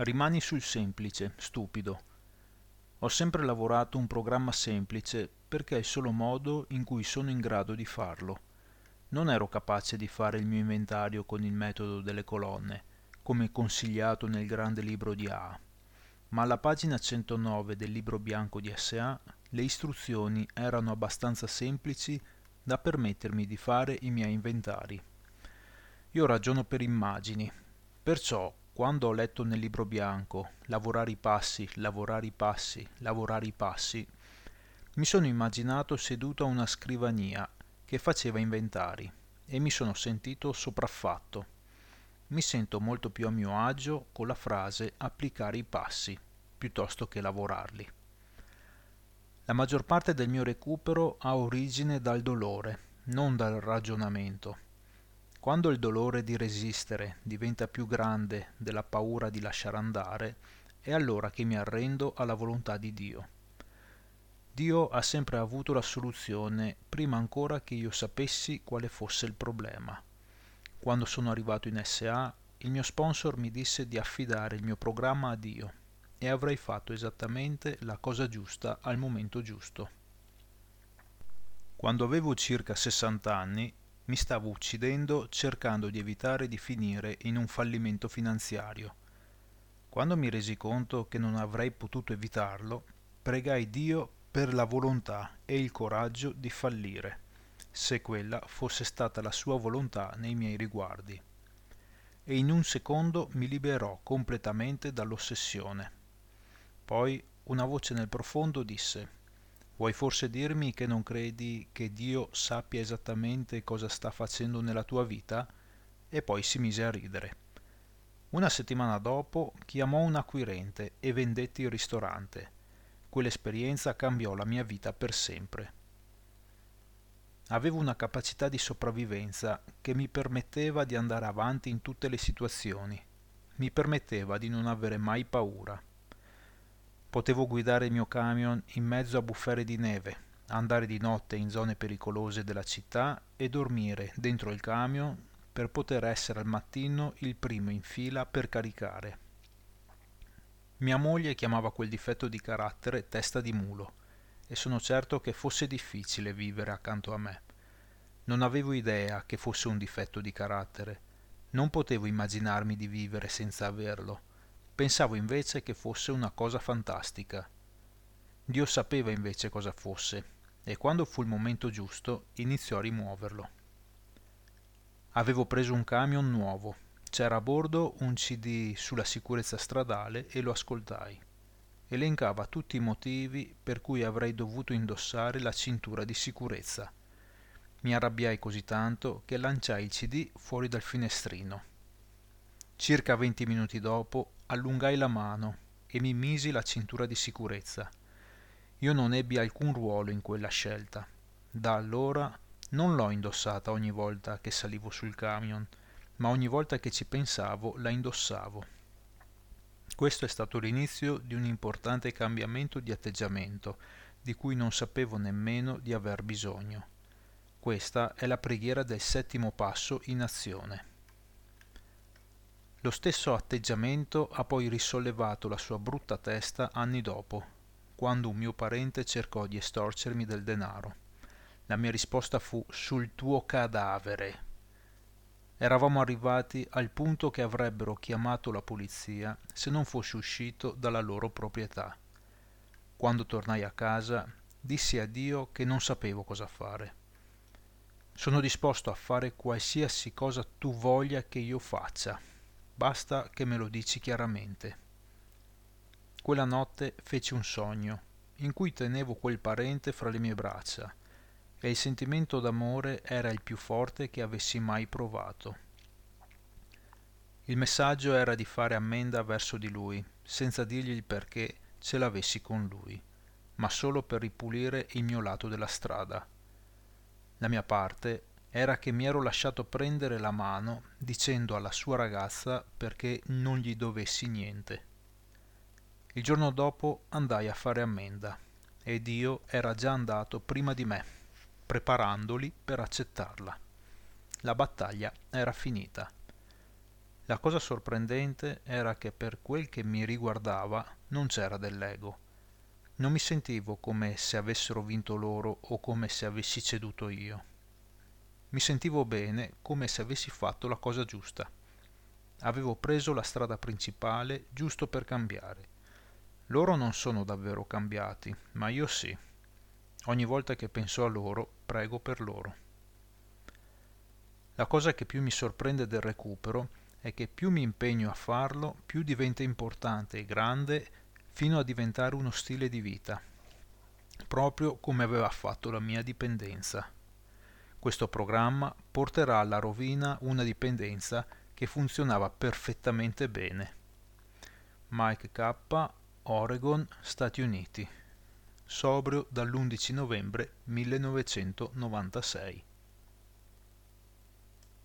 Rimani sul semplice, stupido. Ho sempre lavorato un programma semplice perché è il solo modo in cui sono in grado di farlo. Non ero capace di fare il mio inventario con il metodo delle colonne, come consigliato nel grande libro di A. Ma alla pagina 109 del libro bianco di SA le istruzioni erano abbastanza semplici da permettermi di fare i miei inventari. Io ragiono per immagini, perciò quando ho letto nel libro bianco lavorare i passi, lavorare i passi, lavorare i passi, mi sono immaginato seduto a una scrivania che faceva inventari e mi sono sentito sopraffatto. Mi sento molto più a mio agio con la frase applicare i passi piuttosto che lavorarli. La maggior parte del mio recupero ha origine dal dolore, non dal ragionamento quando il dolore di resistere diventa più grande della paura di lasciare andare, è allora che mi arrendo alla volontà di Dio. Dio ha sempre avuto la soluzione prima ancora che io sapessi quale fosse il problema. Quando sono arrivato in SA, il mio sponsor mi disse di affidare il mio programma a Dio e avrei fatto esattamente la cosa giusta al momento giusto. Quando avevo circa 60 anni, mi stavo uccidendo cercando di evitare di finire in un fallimento finanziario. Quando mi resi conto che non avrei potuto evitarlo, pregai Dio per la volontà e il coraggio di fallire, se quella fosse stata la sua volontà nei miei riguardi. E in un secondo mi liberò completamente dall'ossessione. Poi una voce nel profondo disse Vuoi forse dirmi che non credi che Dio sappia esattamente cosa sta facendo nella tua vita? E poi si mise a ridere. Una settimana dopo chiamò un acquirente e vendetti il ristorante. Quell'esperienza cambiò la mia vita per sempre. Avevo una capacità di sopravvivenza che mi permetteva di andare avanti in tutte le situazioni, mi permetteva di non avere mai paura. Potevo guidare il mio camion in mezzo a bufere di neve, andare di notte in zone pericolose della città e dormire dentro il camion per poter essere al mattino il primo in fila per caricare. Mia moglie chiamava quel difetto di carattere testa di mulo e sono certo che fosse difficile vivere accanto a me. Non avevo idea che fosse un difetto di carattere, non potevo immaginarmi di vivere senza averlo Pensavo invece che fosse una cosa fantastica. Dio sapeva invece cosa fosse e quando fu il momento giusto iniziò a rimuoverlo. Avevo preso un camion nuovo, c'era a bordo un CD sulla sicurezza stradale e lo ascoltai. Elencava tutti i motivi per cui avrei dovuto indossare la cintura di sicurezza. Mi arrabbiai così tanto che lanciai il CD fuori dal finestrino. Circa venti minuti dopo allungai la mano e mi misi la cintura di sicurezza. Io non ebbi alcun ruolo in quella scelta. Da allora non l'ho indossata ogni volta che salivo sul camion, ma ogni volta che ci pensavo la indossavo. Questo è stato l'inizio di un importante cambiamento di atteggiamento, di cui non sapevo nemmeno di aver bisogno. Questa è la preghiera del settimo passo in azione. Lo stesso atteggiamento ha poi risollevato la sua brutta testa anni dopo, quando un mio parente cercò di estorcermi del denaro. La mia risposta fu sul tuo cadavere. Eravamo arrivati al punto che avrebbero chiamato la polizia se non fossi uscito dalla loro proprietà. Quando tornai a casa, dissi a Dio che non sapevo cosa fare. Sono disposto a fare qualsiasi cosa tu voglia che io faccia basta che me lo dici chiaramente. Quella notte feci un sogno, in cui tenevo quel parente fra le mie braccia, e il sentimento d'amore era il più forte che avessi mai provato. Il messaggio era di fare ammenda verso di lui, senza dirgli il perché ce l'avessi con lui, ma solo per ripulire il mio lato della strada. La mia parte era che mi ero lasciato prendere la mano dicendo alla sua ragazza perché non gli dovessi niente. Il giorno dopo andai a fare ammenda e Dio era già andato prima di me, preparandoli per accettarla. La battaglia era finita. La cosa sorprendente era che per quel che mi riguardava non c'era dell'ego. Non mi sentivo come se avessero vinto loro o come se avessi ceduto io. Mi sentivo bene come se avessi fatto la cosa giusta. Avevo preso la strada principale giusto per cambiare. Loro non sono davvero cambiati, ma io sì. Ogni volta che penso a loro, prego per loro. La cosa che più mi sorprende del recupero è che più mi impegno a farlo, più diventa importante e grande fino a diventare uno stile di vita, proprio come aveva fatto la mia dipendenza. Questo programma porterà alla rovina una dipendenza che funzionava perfettamente bene. Mike K, Oregon, Stati Uniti. Sobrio dall'11 novembre 1996.